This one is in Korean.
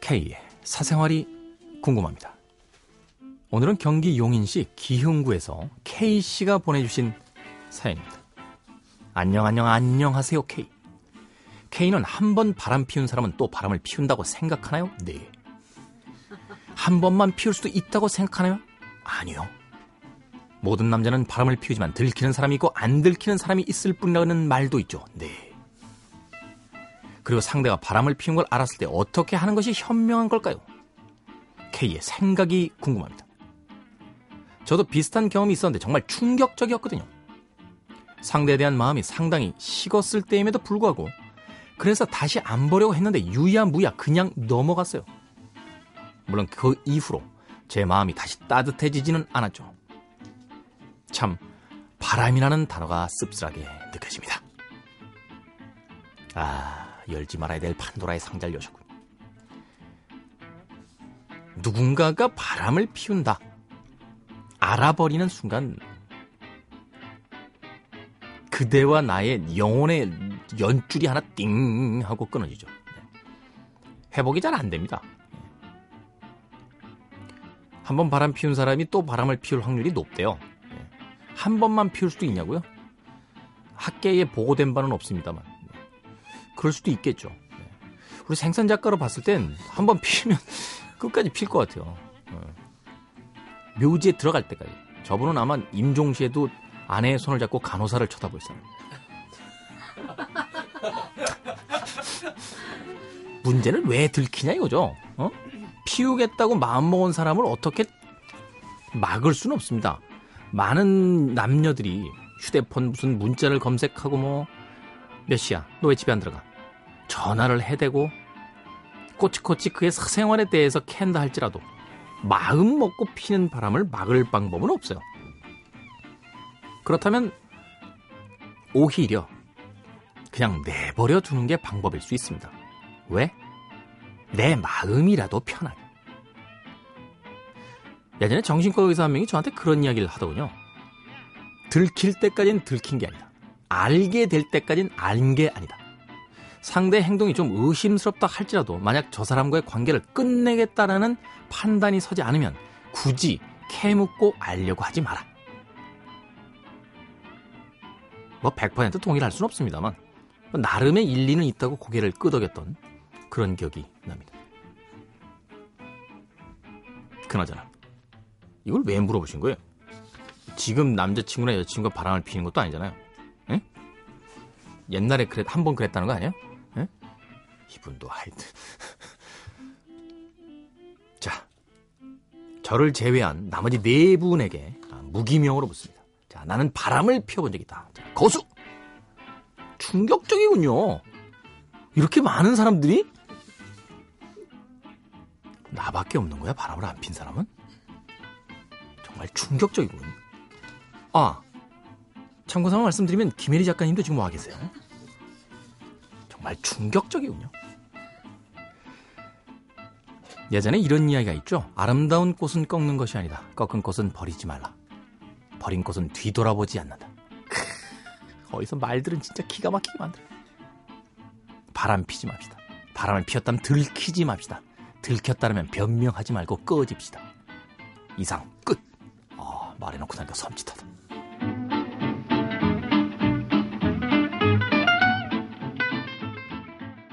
K의 사생활이 궁금합니다. 오늘은 경기 용인시 기흥구에서 K씨가 보내주신 사연입니다. 안녕, 안녕, 안녕하세요, K. K는 한 번 바람 피운 사람은 또 바람을 피운다고 생각하나요? 네. 한 번만 피울 수도 있다고 생각하나요? 아니요. 모든 남자는 바람을 피우지만 들키는 사람이 있고 안 들키는 사람이 있을 뿐이라는 말도 있죠. 네. 그리고 상대가 바람을 피운 걸 알았을 때 어떻게 하는 것이 현명한 걸까요? K의 생각이 궁금합니다. 저도 비슷한 경험이 있었는데 정말 충격적이었거든요. 상대에 대한 마음이 상당히 식었을 때임에도 불구하고 그래서 다시 안 보려고 했는데 유야무야 그냥 넘어갔어요. 물론 그 이후로 제 마음이 다시 따뜻해지지는 않았죠. 참 바람이라는 단어가 씁쓸하게 느껴집니다. 아, 열지 말아야 될 판도라의 상자를 여셨군. 누군가가 바람을 피운다. 알아버리는 순간 그대와 나의 영혼의 연줄이 하나 띵 하고 끊어지죠. 회복이 잘 안 됩니다. 한 번 바람 피운 사람이 또 바람을 피울 확률이 높대요. 한 번만 피울 수도 있냐고요? 학계에 보고된 바는 없습니다만. 그럴 수도 있겠죠. 우리 생산 작가로 봤을 땐 한 번 피면 끝까지 필 것 같아요. 묘지에 들어갈 때까지. 저분은 아마 임종 시에도 아내의 손을 잡고 간호사를 쳐다볼 사람. 문제는 왜 들키냐 이거죠. 어? 피우겠다고 마음먹은 사람을 어떻게 막을 수는 없습니다. 많은 남녀들이 휴대폰 무슨 문자를 검색하고 뭐 몇 시야? 너 왜 집에 안 들어가? 전화를 해대고 꼬치꼬치 그의 사생활에 대해서 캔다 할지라도 마음 먹고 피는 바람을 막을 방법은 없어요. 그렇다면 오히려 그냥 내버려 두는 게 방법일 수 있습니다. 왜? 내 마음이라도 편하게. 예전에 정신과 의사 한 명이 저한테 그런 이야기를 하더군요. 들킬 때까지는 들킨 게 아니다. 알게 될 때까지는 알게 아니다. 상대 행동이 좀 의심스럽다 할지라도 만약 저 사람과의 관계를 끝내겠다라는 판단이 서지 않으면 굳이 캐묻고 알려고 하지 마라. 뭐 100% 동일할 수는 없습니다만 뭐 나름의 일리는 있다고 고개를 끄덕였던 그런 기억이 납니다. 그나저나 이걸 왜 물어보신 거예요? 지금 남자친구나 여자친구가 바람을 피는 것도 아니잖아요. 에? 옛날에 그랬 한 번 그랬다는 거 아니에요? 에? 이분도 하여튼 자 저를 제외한 나머지 네 분에게 무기명으로 묻습니다. 자 나는 바람을 피워본 적이 있다. 자, 거수 충격적이군요. 이렇게 많은 사람들이 나밖에 없는 거야 바람을 안 핀 사람은? 정말 충격적이군. 아, 참고삼아 말씀드리면 김혜리 작가님도 지금 와 계세요. 정말 충격적이군요. 예전에 이런 이야기가 있죠. 아름다운 꽃은 꺾는 것이 아니다. 꺾은 꽃은 버리지 말라. 버린 꽃은 뒤돌아보지 않는다. 어디서 말들은 진짜 기가 막히게 만들어. 바람 피지 맙시다. 바람을 피웠다면 들키지 맙시다. 들켰다면 변명하지 말고 꺼집시다. 이상 끝. 아, 말해놓고 나니까 섬찟하다.